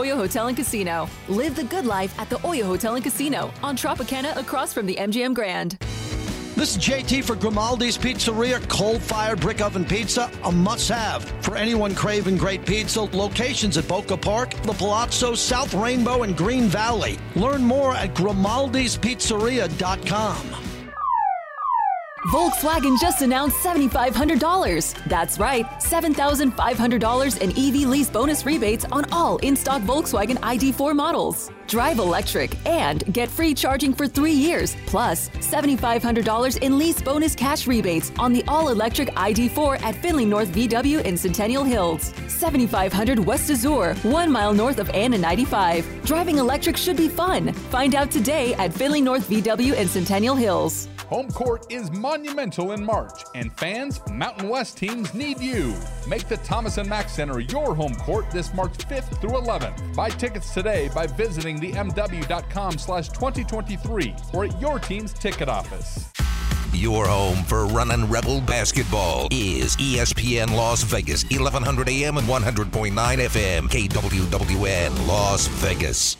Oyo Hotel and Casino. Live the good life at the Oyo Hotel and Casino on Tropicana across from the MGM Grand. This is JT for Grimaldi's Pizzeria, coal fired brick oven pizza, a must have for anyone craving great pizza. Locations at Boca Park, The Palazzo, South Rainbow, and Green Valley. Learn more at grimaldispizzeria.com. Volkswagen just announced $7,500. That's right, $7,500 in EV lease bonus rebates on all in stock Volkswagen ID4 models. Drive electric and get free charging for three years, plus $7,500 in lease bonus cash rebates on the all electric ID4 at Findlay North VW in Centennial Hills. 7500 West Azure, one mile north of Anna 95. Driving electric should be fun. Find out today at Findlay North VW in Centennial Hills. Home court is monumental in March, and fans, Mountain West teams need you. Make the Thomas and Mack Center your home court this March 5th through 11th. Buy tickets today by visiting the mw.com slash 2023 or at your team's ticket office. Your home for running Rebel basketball is ESPN Las Vegas, 1100 AM and 100.9 FM, KWWN Las Vegas.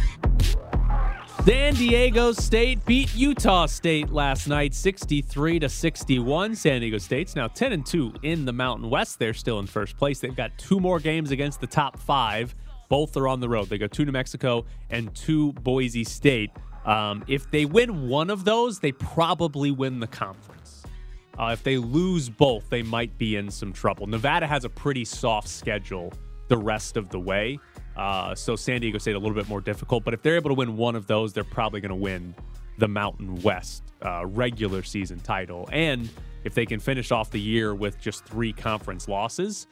San Diego State beat Utah State last night 63 to 61. San Diego State's now 10 and 2 in the Mountain West. They're still in first place. They've got two more games against the top 5. Both are on the road. They go to New Mexico and to Boise State. Um, if they win one of those, they probably win the conference. Uh, if they lose both, they might be in some trouble. Nevada has a pretty soft schedule the rest of the way. Uh, so San Diego State a little bit more difficult, but if they're able to win one of those, they're probably going to win the Mountain West uh, regular season title. And if they can finish off the year with just three conference losses,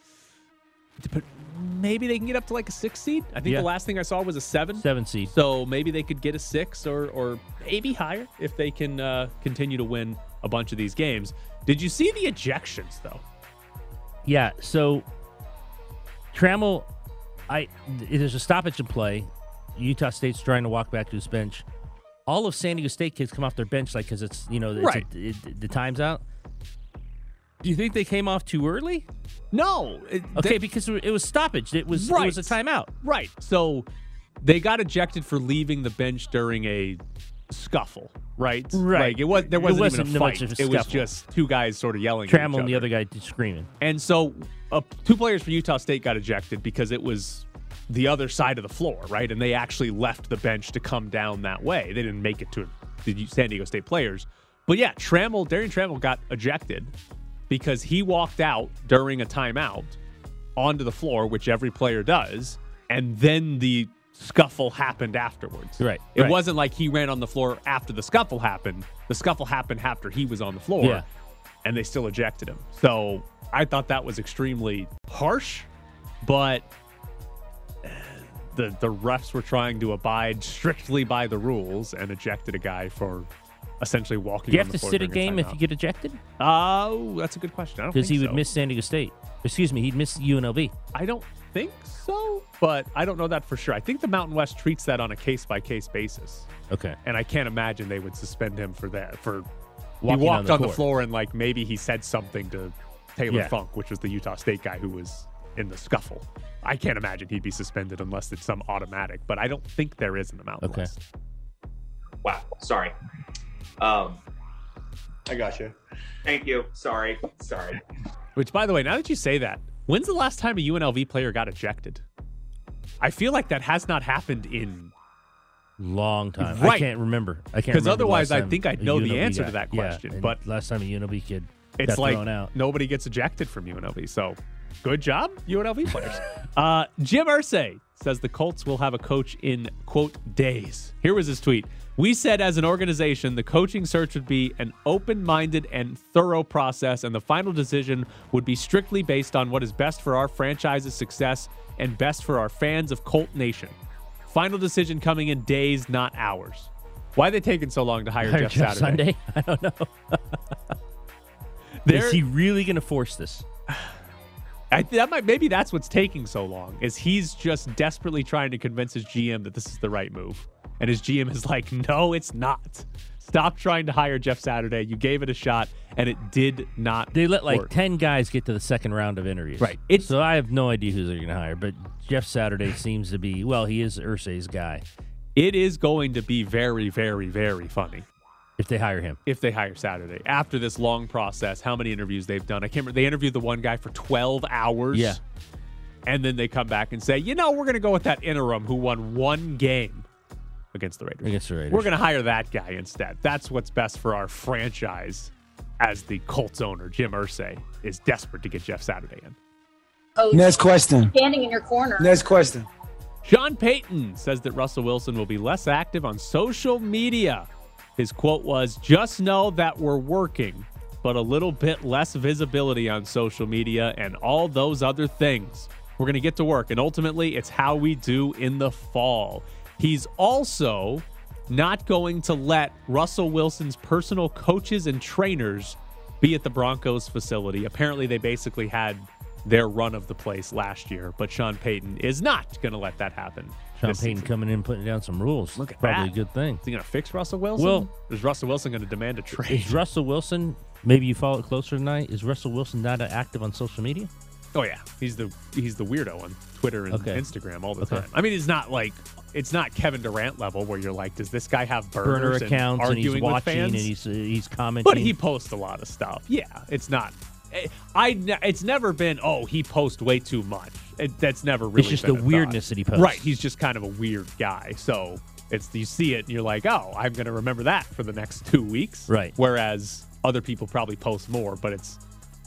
maybe they can get up to like a six seed. I think Yeah. the last thing I saw was a seven. Seven seed. So maybe they could get a six or or maybe higher if they can uh, continue to win a bunch of these games. Did you see the ejections though? Yeah. So Trammell, I there's a stoppage in play. Utah State's trying to walk back to his bench. All of San Diego State kids come off their bench like because it's you know it's Right. a- it- the time's out. Do you think they came off too early? No. it- Okay, they- because it was stoppage. It was right. it was a timeout. Right. So they got ejected for leaving the bench during a scuffle, right? Right. Like it was there wasn't, wasn't even a much fight. of a it was scuffle. just two guys sort of yelling. at each Trammell and the other. guy screaming. And so uh, two players for Utah State got ejected because it was the other side of the floor, right? And they actually left the bench to come down that way. They didn't make it to the San Diego State players. But yeah, Trammell, Darrion Trammell got ejected because he walked out during a timeout onto the floor, which every player does, and then the scuffle happened afterwards. Right, It right. wasn't like he ran on the floor after the scuffle happened. The scuffle happened after he was on the floor Yeah. and they still ejected him. So I thought that was extremely harsh, but uh, the the refs were trying to abide strictly by the rules and ejected a guy for essentially walking. Do you have to sit a game if you get ejected? Oh, that's a good question. I Because he would miss San Diego State. Excuse me, he'd miss UNLV. I don't think so, but I don't know that for sure. I think the Mountain West treats that on a case by case basis, Okay. and I can't imagine they would suspend him for that. For Walking he on walked the on the, floor and like maybe he said something to Taylor Yeah. Funk, which was the Utah State guy who was in the scuffle. I can't imagine he'd be suspended unless it's some automatic, but I don't think there is in the Mountain Okay. West. Wow. Sorry. Um, I got you. thank you. Sorry. Sorry. Which, by the way, now that you say that, when's the last time a UNLV player got ejected? I feel like that has not happened in Long time. I can't remember. I can't Because otherwise I think I'd know the answer to that question, and but last time a UNLV kid it's got like thrown out. nobody gets ejected from UNLV. So good job, UNLV players. uh, Jim Irsay says the Colts will have a coach in quote days. Here was his tweet. We said as an organization, the coaching search would be an open minded and thorough process, and the final decision would be strictly based on what is best for our franchise's success and best for our fans of Colt Nation. Final decision coming in days, not hours. Why are they taking so long to hire Jeff Jeff Saturday? Sunday? I don't know. is he really going to force this? I, that might maybe that's what's taking so long is he's just desperately trying to convince his GM that this is the right move, and his GM is like, "No, it's not. Stop trying to hire Jeff Saturday. You gave it a shot, and it did not. They let like work. 10 guys get to the second round of interviews. Right. so I have no idea who they're going to hire, but Jeff Saturday seems to be, well, he is Irsay's guy It is going to be very, very, very funny if they hire him. if they hire Saturday after this long process. How many interviews they've done? I can't remember. They interviewed the one guy for twelve hours. Yeah. and then they come back and say, you know, we're going to go with that interim who won one game against the Raiders. Against the Raiders. We're going to hire that guy instead. That's what's best for our franchise. As the Colts owner, Jim Irsay is desperate to get Jeff Saturday in. Oh, Next question. Standing in your corner. Next question. Sean Payton says that Russell Wilson will be less active on social media. His quote was Just know that we're working, but a little bit less visibility on social media and all those other things. We're going to get to work, and ultimately, it's how we do in the fall. He's also not going to let Russell Wilson's personal coaches and trainers be at the Broncos facility. Apparently, they basically had their run of the place last year, but Sean Payton is not going to let that happen. Sean Payton season. coming in putting down some rules. Look at Probably that. a good thing. Is he going to fix Russell Wilson? Well- is Russell Wilson going to demand a trade? Is Russell Wilson, maybe you follow it closer tonight, is Russell Wilson not active on social media? Oh yeah, he's the he's the weirdo on Twitter and Okay. Instagram all the Okay. time. I mean, he's not like it's not Kevin Durant level where you're like, does this guy have Burner burners accounts and, he's arguing with watching fans? and he's uh, he's commenting. But he posts a lot of stuff. Yeah, it's not. eh, I it's never been. Oh, he posts way too much. It, that's never really. It's just the weirdness thought. that he posts. Right. He's just kind of a weird guy. So it's you see it and you're like, oh, I'm going to remember that for the next two weeks. Right. Whereas other people probably post more, but it's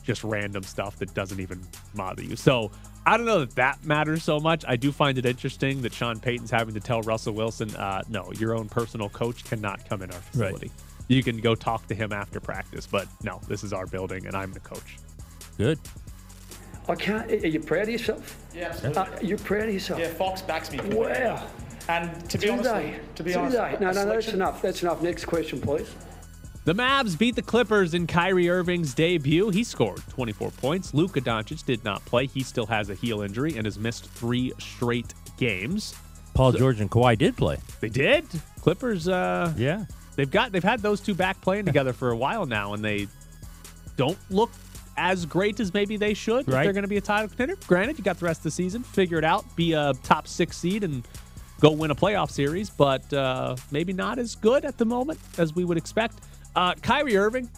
just random stuff that doesn't even bother you. So I don't know that that matters so much. I do find it interesting that Sean Payton's having to tell Russell Wilson, uh, no, your own personal coach cannot come in our facility. You can go talk to him after practice, but no, this is our building and I'm the coach. Good. I can't. Are you proud of yourself? Yeah, absolutely. Uh, you're proud of yourself. Yeah, Fox backs me. completely. Wow. And to be Do honest, to be Do honest, they? No, no, no, that's enough. That's enough. Next question, please. The Mavs beat the Clippers in Kyrie Irving's debut. He scored 24 points. Luka Doncic did not play. He still has a heel injury and has missed three straight games. Paul George and Kawhi did play. They did. Clippers. Uh, Yeah. they've got they've had those two back playing together for a while now, and they don't look as great as maybe they should. If they're going to be a title contender. Granted, you got the rest of the season. Figure it out. Be a top six seed and go win a playoff series, but uh, maybe not as good at the moment as we would expect. Uh, Kyrie Irving.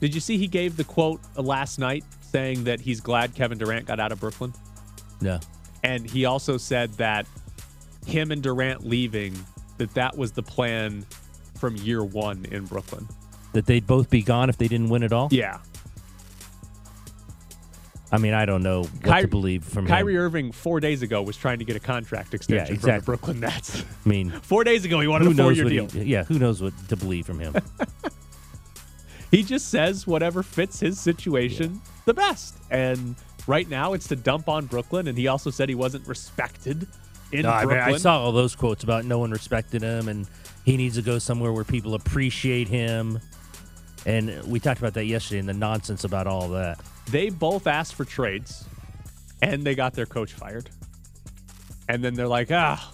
Did you see he gave the quote last night saying that he's glad Kevin Durant got out of Brooklyn? No. And he also said that him and Durant leaving, that that was the plan from year one in Brooklyn. That they'd both be gone if they didn't win at all? Yeah. I mean, I don't know what to believe from Kyrie him. Irving four days ago was trying to get a contract extension from the. Brooklyn Nets. I mean, four days ago he wanted a four-year deal. he, yeah, who knows what to believe from him? He just says whatever fits his situation the best. And right now it's to dump on Brooklyn. And he also said he wasn't respected in No, I, mean, Brooklyn. I saw all those quotes about no one respected him and he needs to go somewhere where people appreciate him. And we talked about that yesterday and the nonsense about all that. they both asked for trades and they got their coach fired. And then they're like, ah,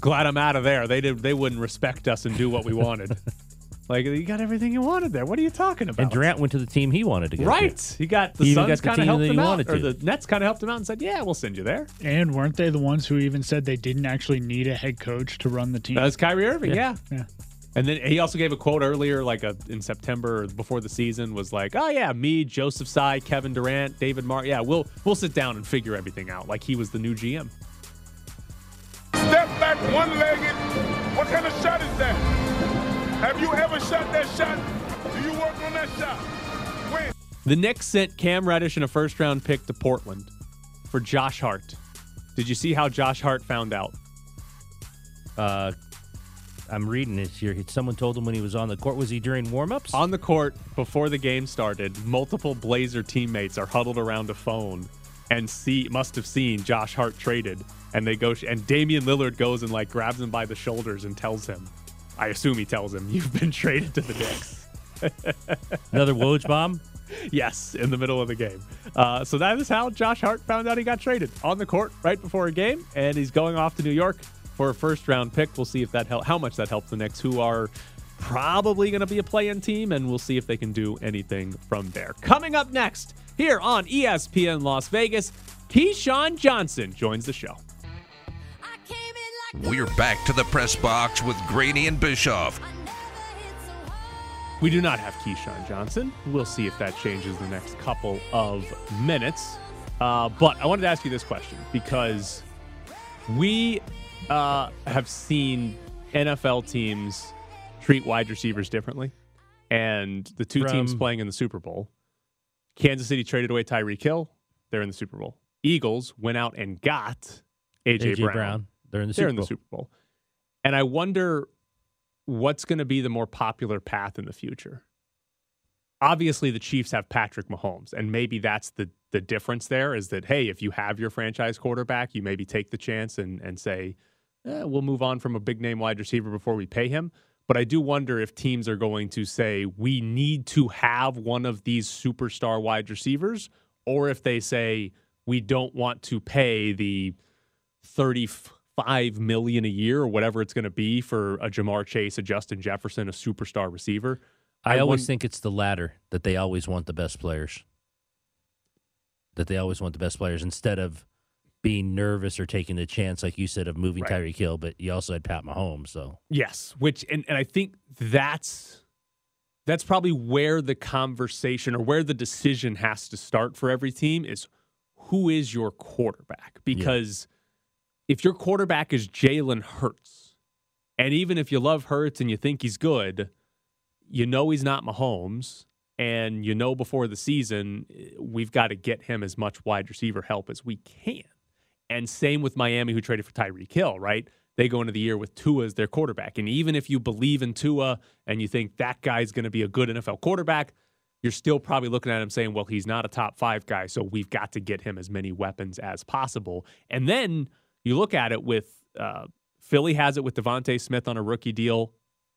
glad I'm out of there. They did they wouldn't respect us and do what we wanted. like you got everything you wanted there. What are you talking about? And Durant went to the team he wanted to go to. Right. He got the He Suns kind of team helped he him out. wanted Or to. the Nets kind of helped him out and said, Yeah, we'll send you there. And weren't they the ones who even said they didn't actually need a head coach to run the team? That was Kyrie Irving, yeah. Yeah. And then he also gave a quote earlier, like a, in September before the season, was like, "Oh yeah, me, Joseph Tsai, Kevin Durant, David Martin. Yeah, we'll we'll sit down and figure everything out." Like he was the new GM. Step back one legged. What kind of shot is that? Have you ever shot that shot? Do you work on that shot? When? The Knicks sent Cam Reddish and a first round pick to Portland for Josh Hart. Did you see how Josh Hart found out? Uh, I'm reading this here. Someone told him when he was on the court. Was he during warmups? On the court before the game started, multiple Blazer teammates are huddled around a phone and see must have seen Josh Hart traded, and they go and Damian Lillard goes and like grabs him by the shoulders and tells him, I assume he tells him, "You've been traded to the Knicks." Another Woj bomb? yes, in the middle of the game. Uh, so that is how Josh Hart found out he got traded on the court right before a game, and he's going off to New York for a first round pick. We'll see if that hel- how much that helps the Knicks, who are probably going to be a play-in team, and we'll see if they can do anything from there. Coming up next here on ESPN Las Vegas, Keyshawn Johnson joins the show. We're back to the press box with Graney and Bischoff. We do not have Keyshawn Johnson. We'll see if that changes the next couple of minutes. Uh, but I wanted to ask you this question because we uh, have seen NFL teams treat wide receivers differently. And the two teams playing in the Super Bowl, Kansas City traded away Tyreek Hill. They're in the Super Bowl. Eagles went out and got A.J. A.J. Brown. Brown. They're in the They're Super in the Bowl. Super Bowl. And I wonder what's going to be the more popular path in the future. Obviously, the Chiefs have Patrick Mahomes, and maybe that's the the difference. There is that hey, if you have your franchise quarterback, you maybe take the chance and and say, eh, we'll move on from a big name wide receiver before we pay him. But I do wonder if teams are going to say we need to have one of these superstar wide receivers, or if they say we don't want to pay the 35 million a year or whatever it's going to be for a Ja'Marr Chase, a Justin Jefferson, a superstar receiver. I, always won- think it's the latter that they always want the best players. That they always want the best players instead of being nervous or taking the chance, like you said, of moving Right. Tyreek Hill. But you also had Pat Mahomes, so Yes, which and, and I think that's that's probably where the conversation or where the decision has to start for every team is who is your quarterback? Because if your quarterback is Jalen Hurts, and even if you love Hurts and you think he's good, you know he's not Mahomes, and you know before the season eh, we've got to get him as much wide receiver help as we can. And same with Miami, who traded for Tyreek Hill, right? They go into the year with Tua as their quarterback. And even if you believe in Tua and you think that guy's going to be a good NFL quarterback, you're still probably looking at him saying, well, he's not a top five guy, so we've got to get him as many weapons as possible. And then you look at it with uh, Philly has it with DeVonta Smith on a rookie deal,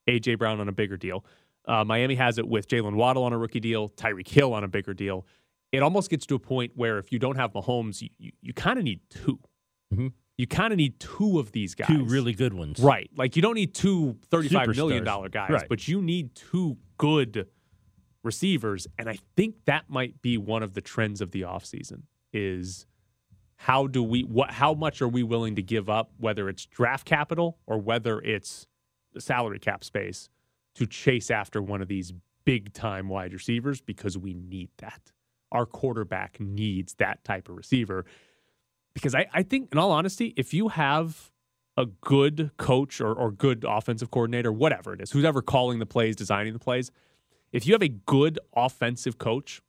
A.J. Brown on a bigger deal. Uh, Miami has it with Jaylen Waddle on a rookie deal, Tyreek Hill on a bigger deal. It almost gets to a point where if you don't have Mahomes, you, you, you kind of need 2 mm-hmm. You kind of need two of these guys. two really good ones. Right. Like you don't need two $35 million guys, Right. but you need two good receivers. And I think that might be one of the trends of the offseason is how do we what how much are we willing to give up, whether it's draft capital or whether it's the salary cap space to chase after one of these big time wide receivers because we need that. Our quarterback needs that type of receiver. Because I, I think, in all honesty, if you have a good coach or, or good offensive coordinator, whatever it is, who's ever calling the plays, designing the plays, if you have a good offensive coach,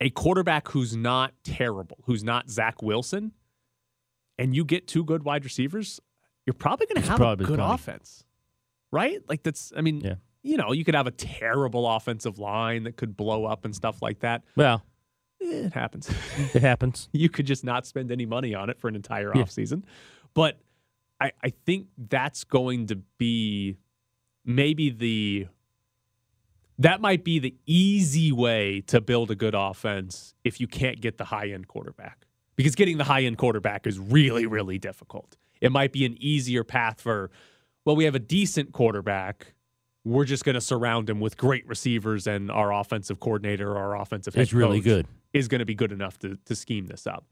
a quarterback who's not terrible, who's not Zach Wilson, and you get two good wide receivers, you're probably going to have a good offense, right? Like that's, I mean, Yeah. You know, you could have a terrible offensive line that could blow up and stuff like that. Well, it happens. it happens. you could just not spend any money on it for an entire Yeah. offseason. But I, I think that's going to be maybe the that might be the easy way to build a good offense if you can't get the high end quarterback. Because getting the high end quarterback is really, really difficult. It might be an easier path for, well, we have a decent quarterback. We're just going to surround him with great receivers, and our offensive coordinator or our offensive head Is really good. is going to be good enough to to scheme this up.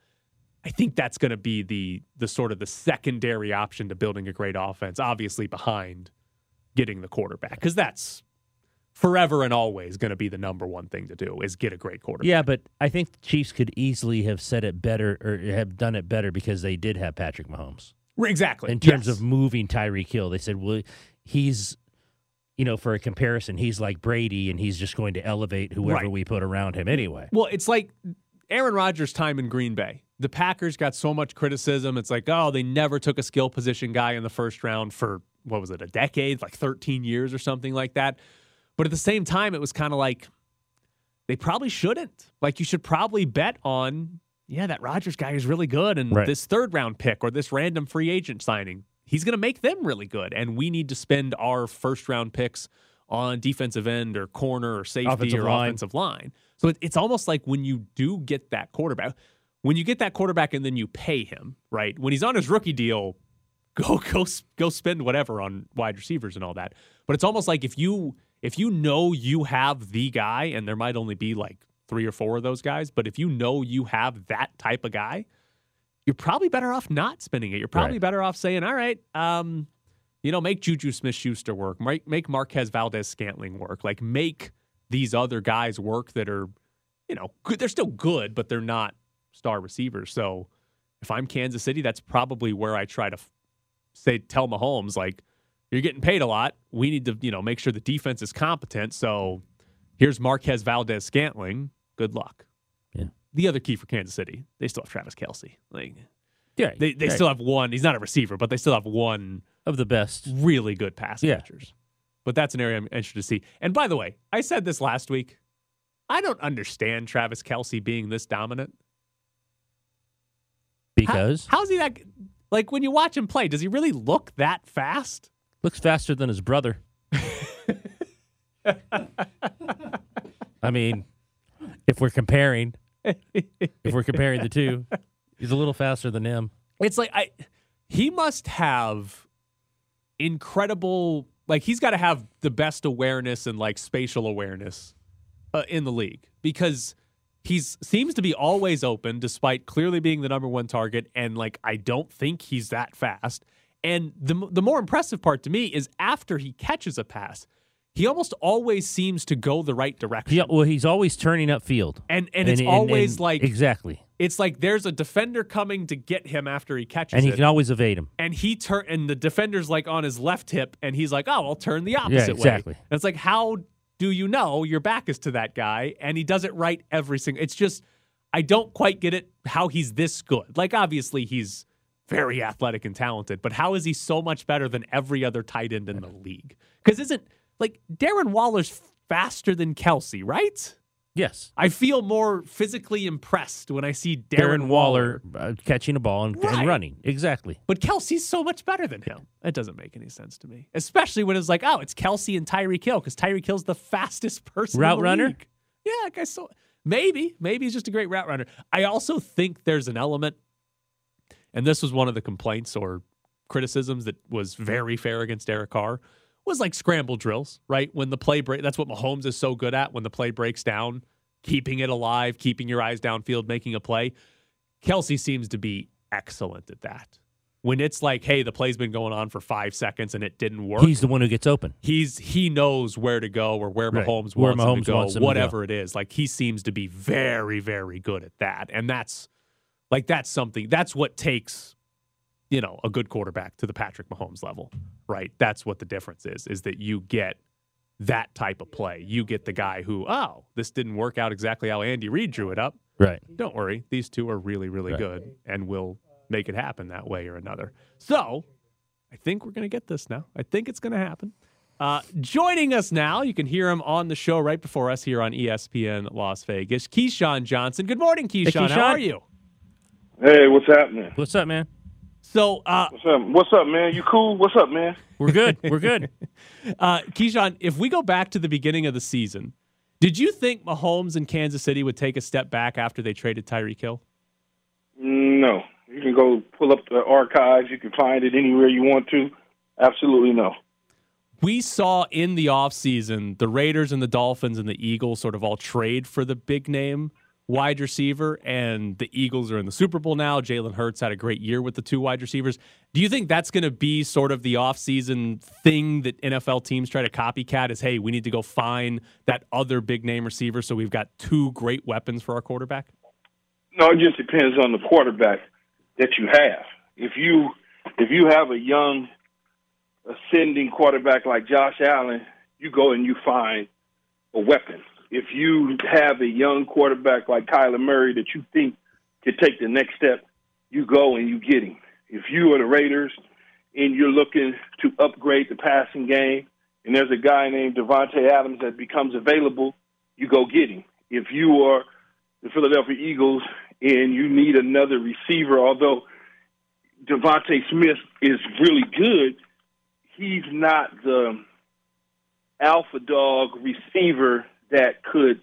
I think that's going to be the the sort of the secondary option to building a great offense, obviously behind getting the quarterback, because that's forever and always going to be the number one thing to do is get a great quarterback. Yeah, but I think the Chiefs could easily have said it better or have done it better because they did have Patrick Mahomes. Exactly. In terms Yes. of moving Tyreek Hill, they said, well, he's, you know, for a comparison, he's like Brady and he's just going to elevate whoever Right. we put around him anyway. Well, it's like Aaron Rodgers' time in Green Bay. The Packers got so much criticism. It's like, oh, they never took a skill position guy in the first round for what was it, a decade, like 13 years or something like that. But at the same time, it was kind of like they probably shouldn't. Like you should probably bet on, yeah, that Rodgers guy is really good, and Right. this third round pick or this random free agent signing, he's going to make them really good, and we need to spend our first round picks on defensive end or corner or safety Offensive or line. offensive line. So it, it's almost like when you do get that quarterback, when you get that quarterback and then you pay him, right? When he's on his rookie deal, go go go spend whatever on wide receivers and all that. But it's almost like if you if you know you have the guy, and there might only be like three or four of those guys, but if you know you have that type of guy, you're probably better off not spending it. You're probably Right. better off saying, all right, um, you know, make Juju Smith Schuster work, make, make Marquez Valdes Scantling work, like make these other guys work that are, you know, good. They're still good, but they're not star receivers. So if I'm Kansas City, that's probably where I try to f- say, tell Mahomes, like, you're getting paid a lot. We need to, you know, make sure the defense is competent. So here's Marquez Valdes Scantling. Good luck. The other key for Kansas City, they still have Travis Kelce. Like, Yeah, they, they right. still have one. He's not a receiver, but they still have one of the best, really good pass Yeah. catchers. But that's an area I'm interested to see. And by the way, I said this last week. I don't understand Travis Kelce being this dominant. because How's he that? Like when you watch him play, does he really look that fast? looks faster than his brother. I mean, if we're comparing, if we're comparing the two, he's a little faster than him. It's like I he must have incredible like he's got to have the best awareness and like spatial awareness uh, in the league because he's seems to be always open despite clearly being the number one target and like I don't think he's that fast. And the the more impressive part to me is after he catches a pass, he almost always seems to go the right direction. Yeah, well, he's always turning upfield, And and it's always like exactly, it's like there's a defender coming to get him after he catches and he it. can always evade him. and he turn and the defender's like on his left hip and he's like oh i'll turn the Yeah, opposite exactly. way and it's like how do you know your back is to that guy? And he does it right every single it's just i don't quite get it how he's this good. Like obviously he's very athletic and talented but how is he so much better than every other tight end in the league? Because isn't like darren waller's faster than kelce right Yes, i feel more physically impressed when i see darren, Darren Waller uh, catching a ball and, and running. Exactly. But Kelce's so much better than him. It doesn't make any sense to me, especially when it's like, oh, it's Kelce and Tyreek Hill because Tyreek Hill's the fastest person. Route runner? league. Yeah, I saw. Maybe, maybe he's just a great route runner. I also think there's an element, and this was one of the complaints or criticisms that was very fair against Derek Carr was like scramble drills, right? When the play break, that's what Mahomes is so good at. When the play breaks down, keeping it alive, keeping your eyes downfield, making a play. Kelce seems to be excellent at that. When it's like, hey, the play's been going on for five seconds and it didn't work. He's the one who gets open. he's he knows where to go or where Right. Mahomes Where wants him to go, him to whatever it is. Like he seems to be very, very good at that, and that's like that's something. That's what takes you know a good quarterback to the Patrick Mahomes level, right? That's what the difference is. Is that you get that type of play. You get the guy who, oh, this didn't work out exactly how Andy Reid drew it up. Right. Don't worry, these two are really, really good and will make it happen that way or another. So, I think we're going to get this now. I think it's going to happen. Uh, joining us now, you can hear him on the show right before us here on ESPN Las Vegas. Keyshawn Johnson. Good morning, Keyshawn. How Keyshawn. are you? Hey, what's happening? What's up, man? So, uh, What's up? What's up, man? You cool? What's up, man? We're good. We're good. uh, Keyshawn, if we go back to the beginning of the season, did you think Mahomes and Kansas City would take a step back after they traded Tyreek Hill? No. You can go pull up the archives. You can find it anywhere you want to. Absolutely no. we saw in the offseason the Raiders and the Dolphins and the Eagles sort of all trade for the big name wide receiver, and the Eagles are in the Super Bowl now. Jalen Hurts had a great year with the two wide receivers. Do you think that's going to be sort of the offseason thing that NFL teams try to copycat is, hey, we need to go find that other big name receiver so we've got two great weapons for our quarterback? No, it just depends on the quarterback that you have. If you if you have a young ascending quarterback like Josh Allen, you go and you find a weapon. If you have a young quarterback like Kyler Murray that you think could take the next step, you go and you get him. If you are the Raiders and you're looking to upgrade the passing game, and there's a guy named Davante Adams that becomes available, you go get him. If you are the Philadelphia Eagles and you need another receiver, although DeVonta Smith is really good, he's not the alpha dog receiver that could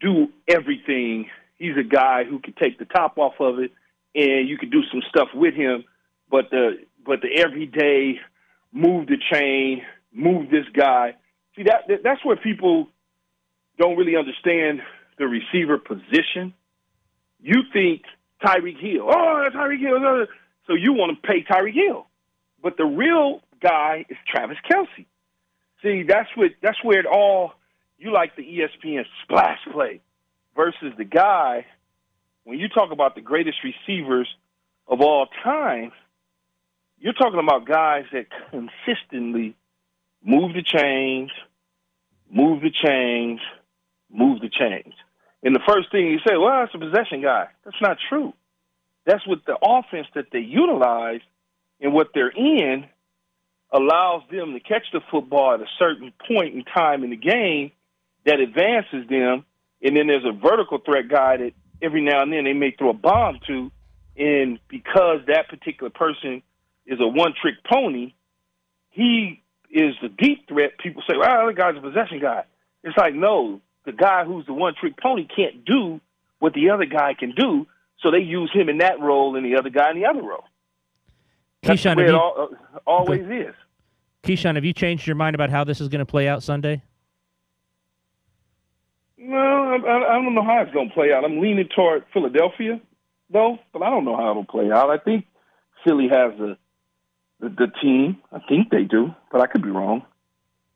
do everything. He's a guy who could take the top off of it, and you could do some stuff with him. But the but the everyday move the chain, move this guy. See that, that that's where people don't really understand the receiver position. You think Tyreek Hill, oh that's Tyreek Hill, so you want to pay Tyreek Hill, but the real guy is Travis Kelce. See, that's what that's where it all you like the ESPN splash play versus the guy when you talk about the greatest receivers of all time, you're talking about guys that consistently move the chains, move the chains, move the chains. And the first thing you say, well, it's a possession guy. That's not true. That's what the offense that they utilize and what they're in allows them to catch the football at a certain point in time in the game that advances them. And then there's a vertical threat guy that every now and then they may throw a bomb to. And because that particular person is a one trick pony, he is the deep threat. People say, well, the guy's a possession guy. It's like, no, the guy who's the one trick pony can't do what the other guy can do. So they use him in that role and the other guy in the other role. That's Keyshawn, the way it all, uh, always is. Keyshawn, have you changed your mind about how this is going to play out Sunday? No, I, I don't know how it's going to play out. I'm leaning toward Philadelphia, though, but I don't know how it'll play out. I think Philly has the, the the team. I think they do, but I could be wrong.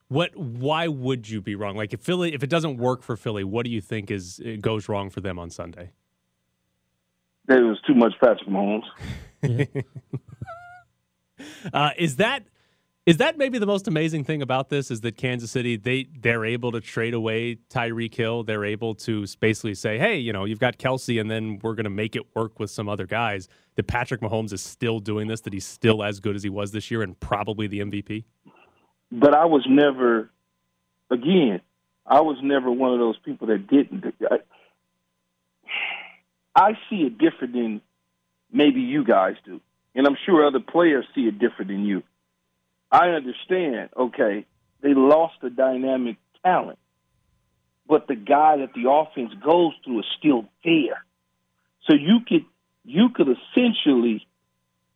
What? Why would you be wrong? Like if Philly, if it doesn't work for Philly, what do you think is it goes wrong for them on Sunday? There was too much Patrick Mahomes. Uh, is that is that maybe the most amazing thing about this? Is that Kansas City they they're able to trade away Tyreek Hill. They're able to basically say, hey, you know, you've got Kelce, and then we're going to make it work with some other guys. That Patrick Mahomes is still doing this. That he's still as good as he was this year, and probably the MVP. But I was never, again, I was never one of those people that didn't. I, I see it different than maybe you guys do, and I'm sure other players see it different than you. I understand. Okay, they lost the dynamic talent, but the guy that the offense goes through is still there. So you could you could essentially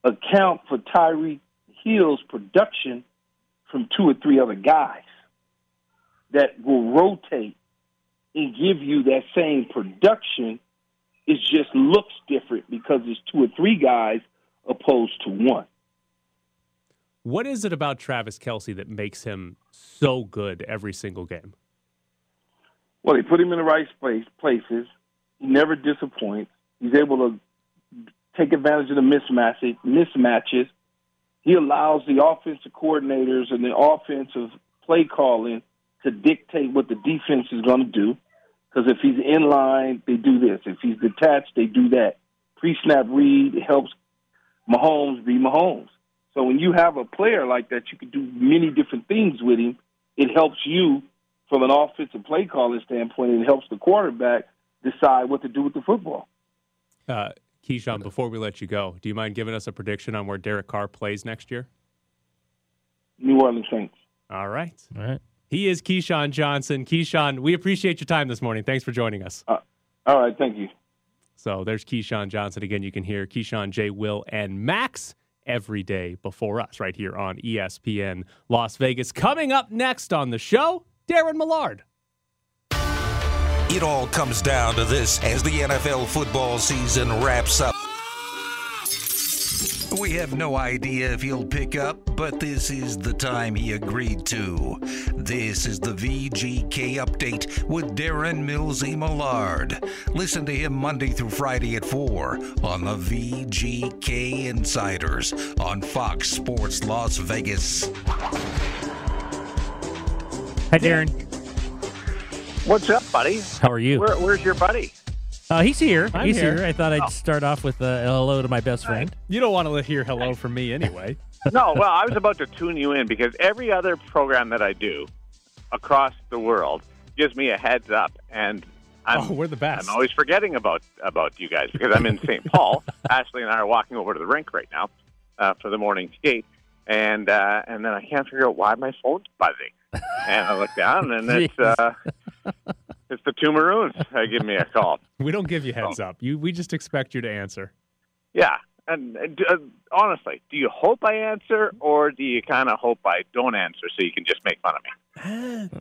account for Tyreek Hill's production from two or three other guys that will rotate and give you that same production. It just looks different because it's two or three guys opposed to one. What is it about Travis Kelce that makes him so good every single game? Well, they put him in the right place, places. He never disappoints. He's able to take advantage of the mismatches. mismatches. He allows the offensive coordinators and the offensive play calling to dictate what the defense is going to do. Because if he's in line, they do this. If he's detached, they do that. Pre-snap read helps Mahomes be Mahomes. So when you have a player like that, you can do many different things with him. It helps you from an offensive play calling standpoint. It helps the quarterback decide what to do with the football. Uh, Keyshawn, before we let you go, do you mind giving us a prediction on where Derek Carr plays next year? New Orleans Saints. All right. All right. He is Keyshawn Johnson. Keyshawn, we appreciate your time this morning. Thanks for joining us. Uh, all right, thank you. So there's Keyshawn Johnson. Again, you can hear Keyshawn, J. Will, and Max every day before us right here on ESPN Las Vegas. Coming up next on the show, Darren Millard. It all comes down to this as the NFL football season wraps up. We have no idea if he'll pick up, but this is the time he agreed to. This is the VGK update with Darren Millsy Millard. Listen to him Monday through Friday at 4 on the VGK Insiders on Fox Sports Las Vegas. Hi, Darren. What's up, buddy? How are you? Where, where's your buddy? Uh, he's here. I'm he's here. here. I thought I'd Oh. start off with uh, hello to my best friend. You don't want to hear hello from me anyway. no, well, I was about to tune you in because every other program that I do across the world gives me a heads up, and I'm, Oh, we're the best. I'm always forgetting about about you guys because I'm in St. Paul. Ashley and I are walking over to the rink right now uh, for the morning skate, and uh, and then I can't figure out why my phone's buzzing. and I look down, and it's uh, it's the two Maroons. They give me a call. We don't give you heads up. You we just expect you to answer. Yeah, and, and uh, honestly, do you hope I answer, or do you kind of hope I don't answer so you can just make fun of me?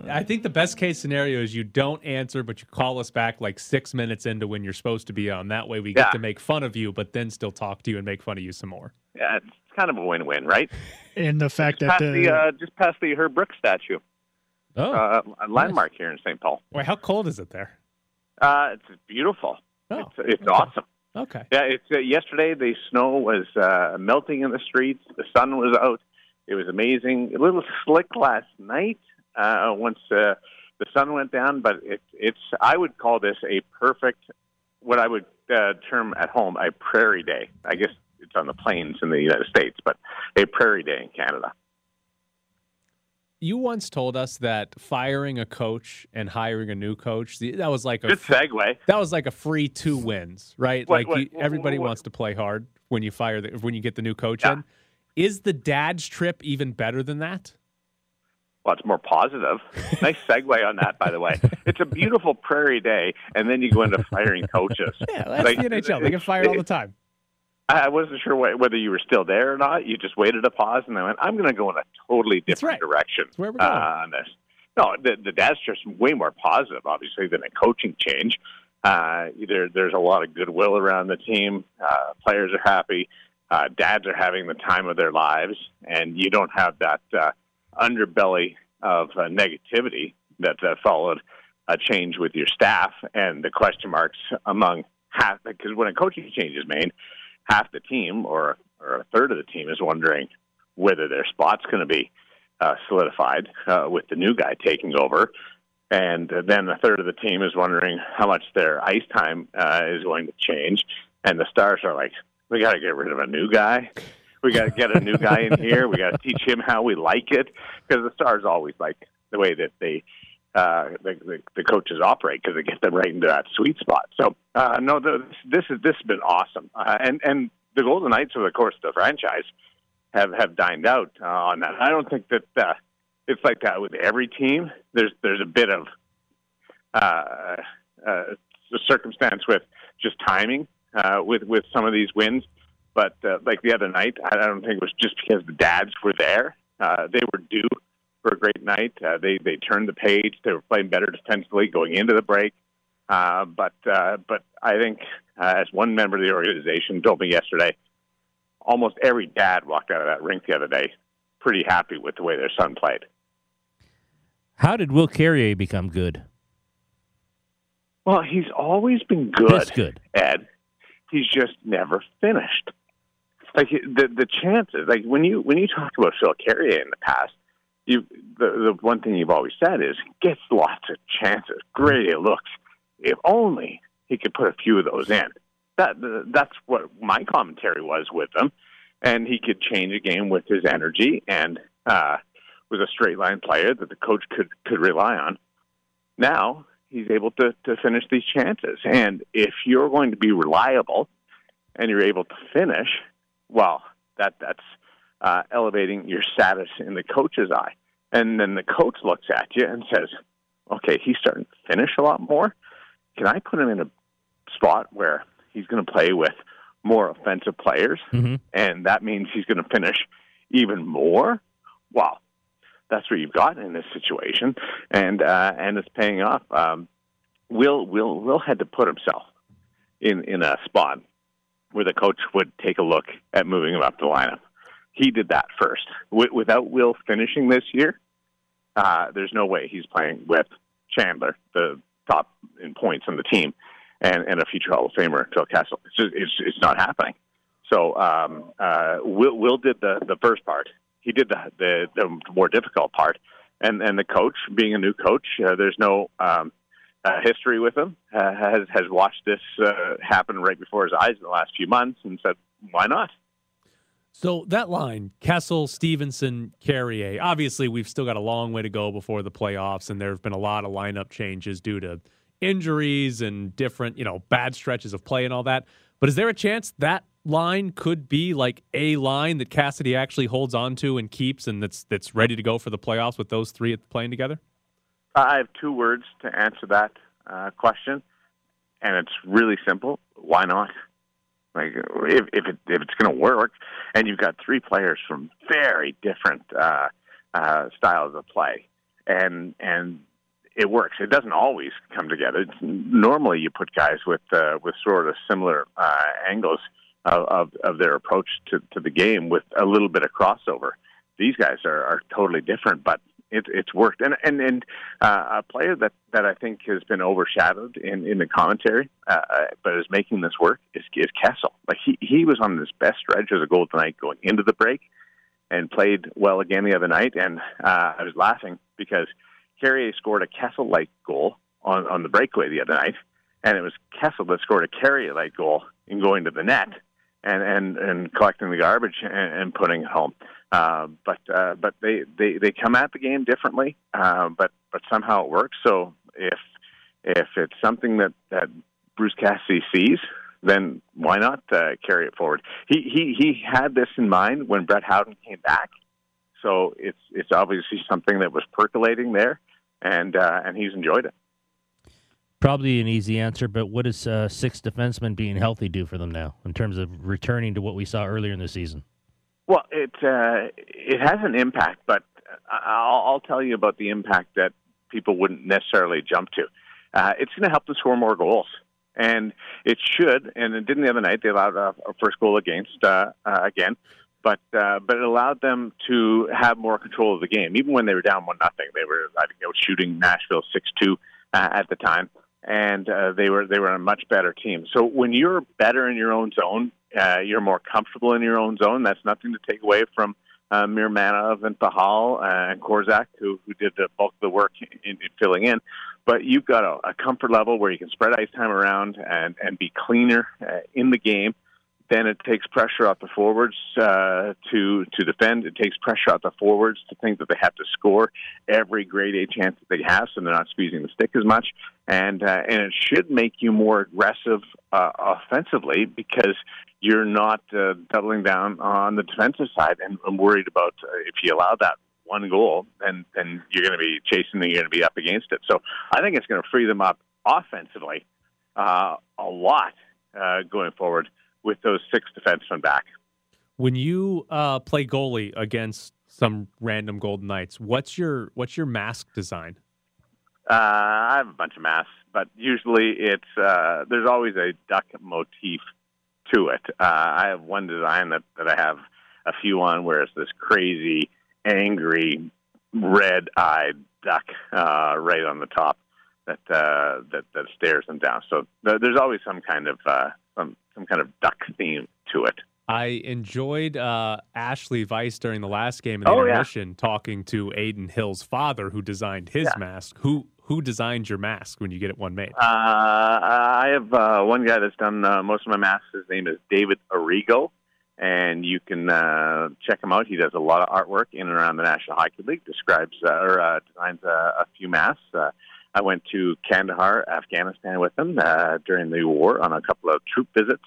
I think the best case scenario is you don't answer, but you call us back like six minutes into when you're supposed to be on. That way we get Yeah. to make fun of you, but then still talk to you and make fun of you some more. Yeah, it's kind of a win-win, right? And the fact that Past the, the uh, just past the Herb Brooks statue, Oh, uh, a landmark here in St. Paul. wait, how cold is it there? Uh, it's beautiful. Oh, it's it's awesome. Okay. Yeah, it's uh, yesterday. The snow was uh, melting in the streets. The sun was out. It was amazing. A little slick last night uh, once uh, the sun went down, but it, it's. I would call this a perfect, what I would uh, term at home a prairie day. I guess it's on the plains in the United States, but a prairie day in Canada. You once told us that firing a coach and hiring a new coach that was like a Good segue. that was like a free two wins, right? What- like what- you, everybody wants to play hard when you fire the, when you get the new coach in. Is the dad's trip even better than that? Well, it's more positive. nice segue on that, by the way. It's a beautiful prairie day, and then you go into firing coaches. Yeah, that's the NHL. They get fired all the time. I wasn't sure wh- whether you were still there or not. You just waited a pause, and then went, "I'm going to go in a totally different direction where we're uh, going. on this." No, the, the dad's just way more positive, obviously, than a coaching change. Uh, there, there's a lot of goodwill around the team. Uh, players are happy. Uh, dads are having the time of their lives, and you don't have that uh, underbelly of uh, negativity that uh, followed a change with your staff and the question marks among half. Because when a coaching change is made, half the team or or a third of the team is wondering whether their spot's going to be uh, solidified uh, with the new guy taking over. And then a third of the team is wondering how much their ice time uh, is going to change. And the stars are like, we got to get rid of a new guy. We got to get a new guy in here. We got to teach him how we like it because the stars always like the way that they uh, the, the, the coaches operate because they get them right into that sweet spot. So uh, no, the, this is this has been awesome, uh, and and the Golden Knights, the course the franchise, have have dined out uh, on that. I don't think that uh, it's like that with every team. There's there's a bit of uh, uh, circumstance with just timing uh, with with some of these wins. But uh, like the other night, I don't think it was just because the dads were there. Uh, they were due for a great night. Uh, they they turned the page. They were playing better defensively going into the break. Uh, but uh, but I think uh, as one member of the organization told me yesterday, almost every dad walked out of that rink the other day pretty happy with the way their son played. How did Will Carrier become good? Well, he's always been good. This good. Ed. He's just never finished. Like the the chances, like when you when you talk about Phil Carrier in the past, you the the one thing you've always said is gets lots of chances. Great looks. If only he could put a few of those in. That that's what my commentary was with him, and he could change a game with his energy and uh, was a straight line player that the coach could could rely on. Now he's able to to finish these chances, and if you're going to be reliable and you're able to finish, well, that that's uh, elevating your status in the coach's eye. And then the coach looks at you and says, "Okay, he's starting to finish a lot more. Can I put him in a spot where he's going to play with more offensive players, Mm-hmm. and that means he's going to finish even more?" Well, that's what you've got in this situation, and uh, and it's paying off. Um, Will Will Will had to put himself in in a spot where the coach would take a look at moving him up the lineup. He did that first. Wi without Will finishing this year, uh, there's no way he's playing with Chandler, the top in points on the team, and, and a future Hall of Famer, Phil Kessel. It's just it's, it's not happening. So um, uh, Will, Will did the, the first part. He did the, the the more difficult part, and and the coach, being a new coach, uh, there's no um, uh, history with him. Uh, has has watched this uh, happen right before his eyes in the last few months, and said, "Why not?" So that line, Kessel, Stephenson, Carrier, obviously we've still got a long way to go before the playoffs, and there have been a lot of lineup changes due to injuries and different, you know, bad stretches of play and all that. But is there a chance that line could be like a line that Cassidy actually holds on to and keeps, and that's that's ready to go for the playoffs with those three playing together? I have two words to answer that uh, question, and it's really simple. Why not? Like if if, it, if it's going to work, and you've got three players from very different uh, uh, styles of play, and and it works. It doesn't always come together. It's, normally, you put guys with uh, with sort of similar uh, angles of, of of their approach to to the game with a little bit of crossover. These guys are are totally different, but it, it's worked. And and and uh, a player that that I think has been overshadowed in in the commentary, uh, but is making this work is is Kessel. Like he he was on this best stretch as a Golden tonight going into the break, and played well again the other night. And uh, I was laughing because Carrier scored a Kessel like goal on on the breakaway the other night, and it was Kessel that scored a Carrier like goal in going to the net. And, and and collecting the garbage and, and putting it home. Uh, but uh, but they, they, they come at the game differently, uh, but but somehow it works. So if if it's something that, that Bruce Cassidy sees, then why not uh, carry it forward? He he he had this in mind when Brett Howden came back, so it's it's obviously something that was percolating there, and uh, and he's enjoyed it. Probably an easy answer, but what does uh, six defensemen being healthy do for them now in terms of returning to what we saw earlier in the season? Well, it uh, it has an impact, but I'll, I'll tell you about the impact that people wouldn't necessarily jump to. Uh, it's going to help them score more goals, and it should. And it didn't the other night. They allowed a, a first goal against uh, uh, again, but uh, but it allowed them to have more control of the game, even when they were down one nothing. They were I think were shooting Nashville six two uh, at the time, and uh, they were they were a much better team. So when you're better in your own zone, uh, you're more comfortable in your own zone. That's nothing to take away from uh, Miromanov and Pachal uh, and Korczak, who who did the bulk of the work in, in filling in. But you've got a, a comfort level where you can spread ice time around and and be cleaner uh, in the game. Then it takes pressure off the forwards uh, to to defend. It takes pressure off the forwards to think that they have to score every grade A chance that they have, so they're not squeezing the stick as much. And uh, and it should make you more aggressive uh, offensively because you're not uh, doubling down on the defensive side and, I'm worried about uh, if you allow that one goal, then then you're going to be chasing and you're going to be up against it. So I think it's going to free them up offensively uh, a lot uh, going forward with those six defensemen back. When you uh, play goalie against some random Golden Knights, what's your what's your mask design? Uh, I have a bunch of masks, but usually it's uh, there's always a duck motif to it. Uh, I have one design that, that I have a few on where it's this crazy, angry, red-eyed duck uh, right on the top that uh, that that stares them down. So th- there's always some kind of uh, some some kind of duck theme to it. I enjoyed uh, Ashali Vise during the last game in the Oh, yeah. talking to Adin Hill's father, who designed his Yeah. mask. Who who designed your mask when you get it one made? Uh, I have uh, one guy that's done uh, most of my masks. His name is David Arrigo, and you can uh, check him out. He does a lot of artwork in and around the National Hockey League. Describes uh, or uh, designs uh, a few masks. I went to Kandahar, Afghanistan, with him uh, during the war on a couple of troop visits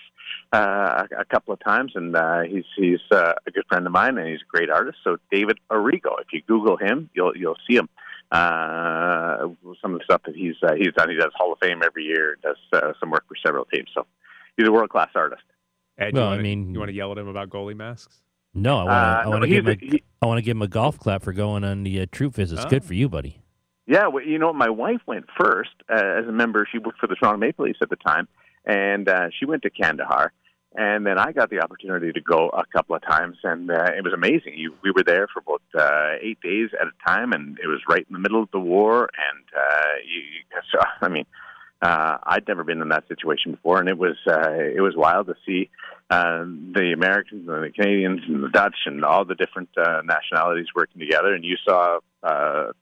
uh, a, a couple of times, and uh, he's he's uh, a good friend of mine, and he's a great artist. So David Arrigo, if you Google him, you'll you'll see him. Uh, some of the stuff that he's uh, he's done, he does Hall of Fame every year, does uh, some work for several teams. So he's a world class artist. Ed, Well, I wanna, mean- you want to yell at him about goalie masks? No, I want to. Uh, I no, want to he's give him. a- A, he- I want to give him a golf clap for going on the uh, troop visits. Oh. Good for you, buddy. Yeah, well, you know, my wife went first uh, as a member. She worked for the Toronto Maple Leafs at the time, and uh, she went to Kandahar. And then I got the opportunity to go a couple of times, and uh, it was amazing. You, we were there for about uh, eight days at a time, and it was right in the middle of the war. And uh, you, you, so, I mean, uh, I'd never been in that situation before, and it was uh, it was wild to see uh, the Americans and the Canadians and the Dutch and all the different uh, nationalities working together. And you saw uh,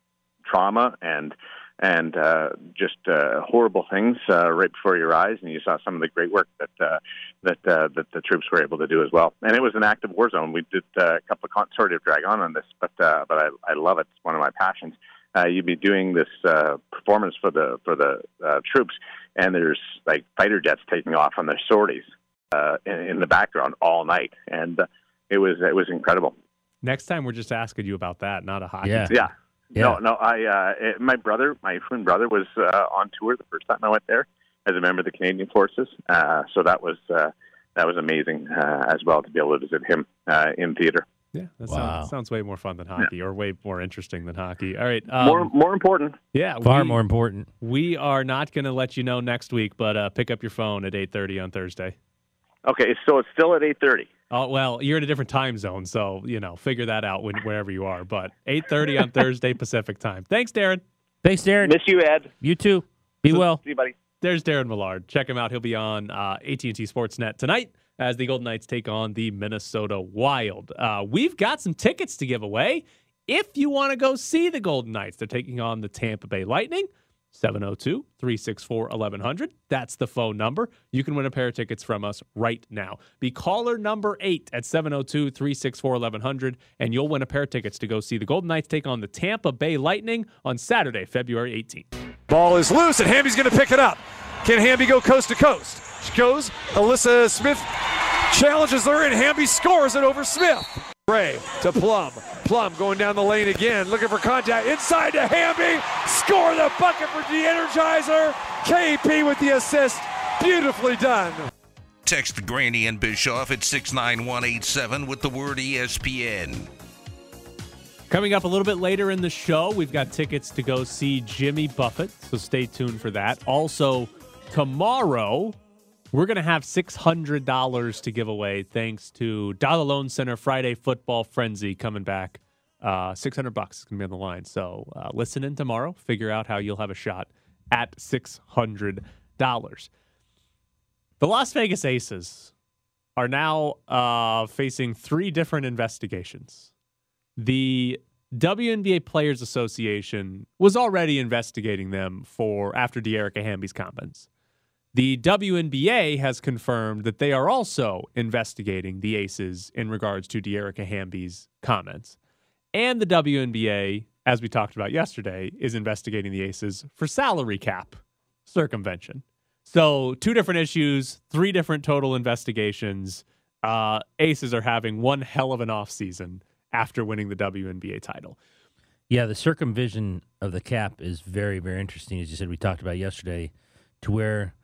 trauma and and uh, just uh, horrible things uh, right before your eyes, and you saw some of the great work that uh, that uh, that the troops were able to do as well. And it was an active war zone. We did uh, a couple of con- sort of drag on on this, but uh, but I, I love it. It's one of my passions. Uh, you'd be doing this uh, performance for the for the uh, troops, and there's like fighter jets taking off on their sorties, uh, in, in the background all night, and uh, it was it was incredible. Next time, we're just asking you about that, not a hockey. Yeah. team. Yeah. No, no. I uh, it, my brother, my twin brother, was uh, on tour the first time I went there as a member of the Canadian Forces. Uh, so that was uh, that was amazing uh, as well to be able to visit him uh, in theater. Yeah, that Wow. sounds, sounds way more fun than hockey, or way more interesting than hockey. All right, um, more more important. Yeah, Far we, more important. We are not going to let you know next week, but uh, pick up your phone at eight thirty on Thursday. Okay, so it's still at eight thirty. Oh well, you're in a different time zone, so you know figure that out when, wherever you are. But eight thirty on Thursday Pacific time. Thanks, Darren. Thanks, Darren. Miss you, Ed. You too. Be well. See you, buddy. There's Darren Millard. Check him out. He'll be on uh, AT&T Sportsnet tonight as the Golden Knights take on the Minnesota Wild. Uh, we've got some tickets to give away. If you want to go see the Golden Knights, they're taking on the Tampa Bay Lightning. 702 364 1100. That's the phone number. You can win a pair of tickets from us right now. Be caller number eight at 702 364 1100, and you'll win a pair of tickets to go see the Golden Knights take on the Tampa Bay Lightning on Saturday, February 18th. Ball is loose, and Hamby's going to pick it up. Can Hamby go coast to coast? She goes. Alyssa Smith challenges her, and Hamby scores it over Smith. Gray to Plum. Plum going down the lane again, looking for contact. Inside to Hamby. Score the bucket for the Energizer. KP with the assist. Beautifully done. Text Granny and Bischoff at 69187 with the word ESPN. Coming up a little bit later in the show, we've got tickets to go see Jimmy Buffett, so stay tuned for that. Also, tomorrow, we're going to have $600 to give away thanks to Dollar Loan Center Friday Football Frenzy coming back. Uh, 600 bucks is going to be on the line. So uh, listen in tomorrow, figure out how you'll have a shot at $600. The Las Vegas Aces are now uh, facing three different investigations. The WNBA Players Association was already investigating them for after Dearica Hamby's comments. The WNBA has confirmed that they are also investigating the Aces in regards to Dearica Hamby's comments. And the WNBA, as we talked about yesterday, is investigating the Aces for salary cap circumvention. So, two different issues, three different total investigations. Uh, Aces are having one hell of an offseason after winning the WNBA title. Yeah, the circumvision of the cap is very, very interesting. As you said, we talked about yesterday, to where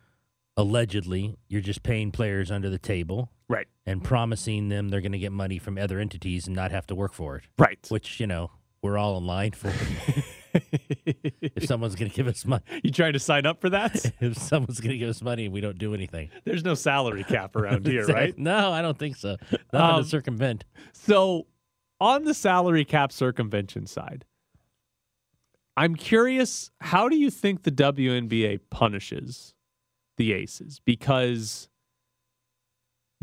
allegedly you're just paying players under the table, right, and promising them they're going to get money from other entities and not have to work for it, right. Which you know we're all in line for. if someone's going to give us money, you trying to sign up for that? if someone's going to give us money and we don't do anything, There's no salary cap around here, right? No, I don't think so. Nothing Um, to circumvent. So, on the salary cap circumvention side, I'm curious how do you think the WNBA punishes the Aces? Because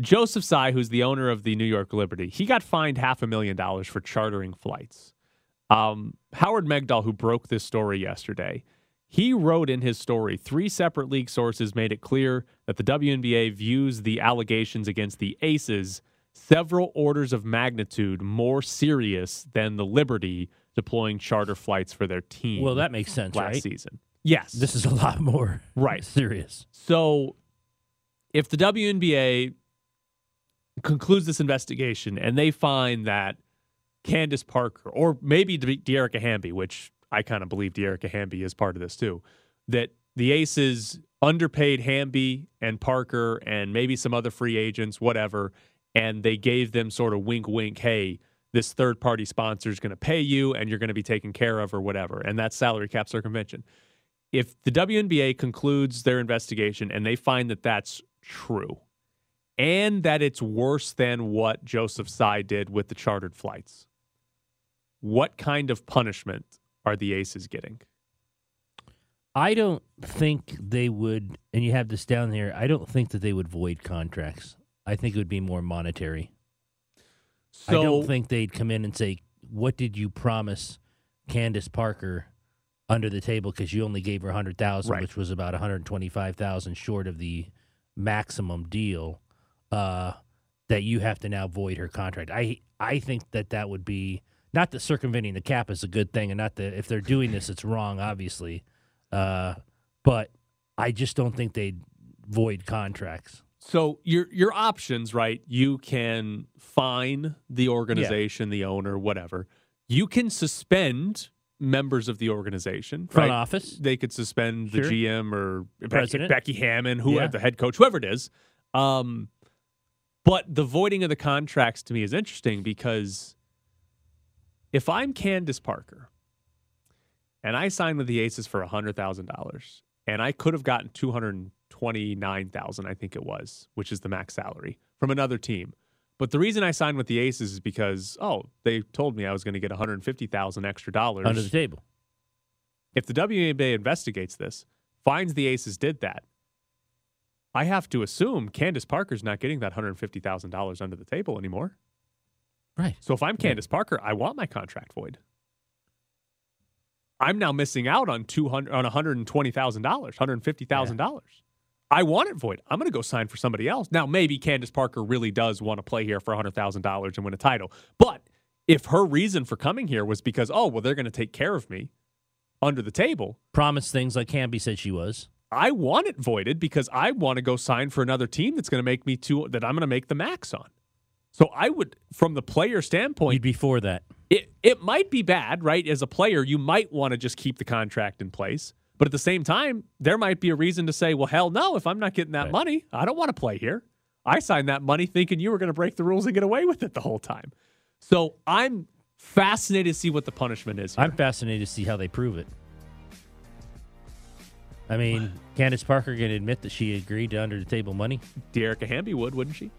Joseph Tsai, who's the owner of the New York Liberty, he got fined half a million dollars for chartering flights. Um, Howard Megdal, who broke this story yesterday, he wrote in his story three separate league sources made it clear that the WNBA views the allegations against the Aces several orders of magnitude more serious than the Liberty deploying charter flights for their team. Well, that makes sense, last right? season. Yes, This is a lot more right serious. So, if the WNBA concludes this investigation and they find that Candace Parker, or maybe De- Dearica Hamby, which I kind of believe Dearica Hamby is part of this too, that the Aces underpaid Hamby and Parker and maybe some other free agents, whatever, and they gave them sort of wink, wink, hey, this third party sponsor is going to pay you and you're going to be taken care of or whatever. And that's salary cap circumvention. If the WNBA concludes their investigation and they find that that's true and that it's worse than what Joseph Tsai did with the chartered flights, what kind of punishment are the Aces getting? I don't think they would, and you have this down here. I don't think that they would void contracts. I think it would be more monetary. I don't think they'd come in and say, "What did you promise Candace Parker under the table?" Because you only gave her a hundred thousand, Right. which was about one hundred twenty-five thousand short of the maximum deal. Uh, that you have to now void her contract. I I think that that would be not that circumventing the cap is a good thing, and not that if they're doing this, it's wrong, obviously. Uh, but I just don't think they'd void contracts. So your your options, right? You can fine the organization, the owner, whatever. You can suspend members of the organization. Front right? office. They could suspend the GM or President. Becky Hammon, who Yeah. the head coach, whoever it is. Um, but the voiding of the contracts to me is interesting because if I'm Candace Parker and I signed with the Aces for hundred thousand dollars, and I could have gotten two hundred twenty-nine thousand, I think it was, which is the max salary from another team. But the reason I signed with the Aces is because oh, they told me I was going to get one hundred fifty thousand extra dollars Under the table. If the WNBA investigates this, finds the Aces did that, I have to assume Candace Parker's not getting that hundred fifty thousand dollars under the table anymore. Right. So if I'm Candace Parker, I want my contract void. I'm now missing out on two hundred on one hundred and twenty thousand dollars, hundred fifty thousand dollars. I want it void. I'm going to go sign for somebody else. Now maybe Candace Parker really does want to play here for hundred thousand dollars and win a title, but if her reason for coming here was because oh well they're going to take care of me under the table, Promise things like Hamby said she was. I want it voided because I want to go sign for another team that's going to make me two that I'm going to make the max on. So I would, from the player standpoint, You'd be for that. it it might be bad, right? As a player, you might want to just keep the contract in place, but at the same time, there might be a reason to say, "Well, hell no! If I'm not getting that money, I don't want to play here. I signed that money thinking you were going to break the rules and get away with it the whole time." So I'm fascinated to see what the punishment is. Here. I'm fascinated to see how they prove it. I mean, Candace Parker can admit that she agreed to under the table money. Dearica Hamby would, wouldn't she?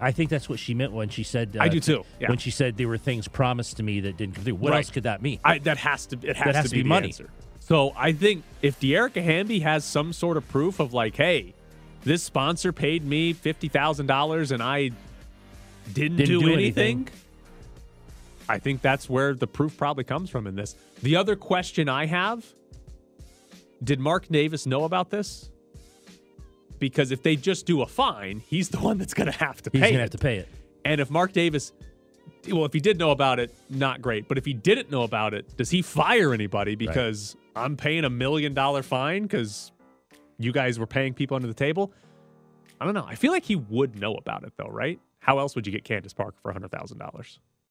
I think that's what she meant when she said. uh, I do too, yeah. When she said there were things promised to me that didn't come through. What Right. else could that mean? I, that has to it has, has to to be, be money. answer. So I think if Dearica Hamby has some sort of proof of like, hey, this sponsor paid me fifty thousand dollars and I didn't, Didn't do, do anything, anything. I think that's where the proof probably comes from in this. The other question I have: Did Mark Davis know about this? Because if they just do a fine, he's the one that's going to have to He's pay. He's gonna have to pay it. And if Mark Davis, well, if he did know about it, not great. But if he didn't know about it, does he fire anybody because I'm paying a million dollar fine because you guys were paying people under the table? I don't know. I feel like he would know about it though, right? How else would you get Candace Parker for hundred thousand dollars?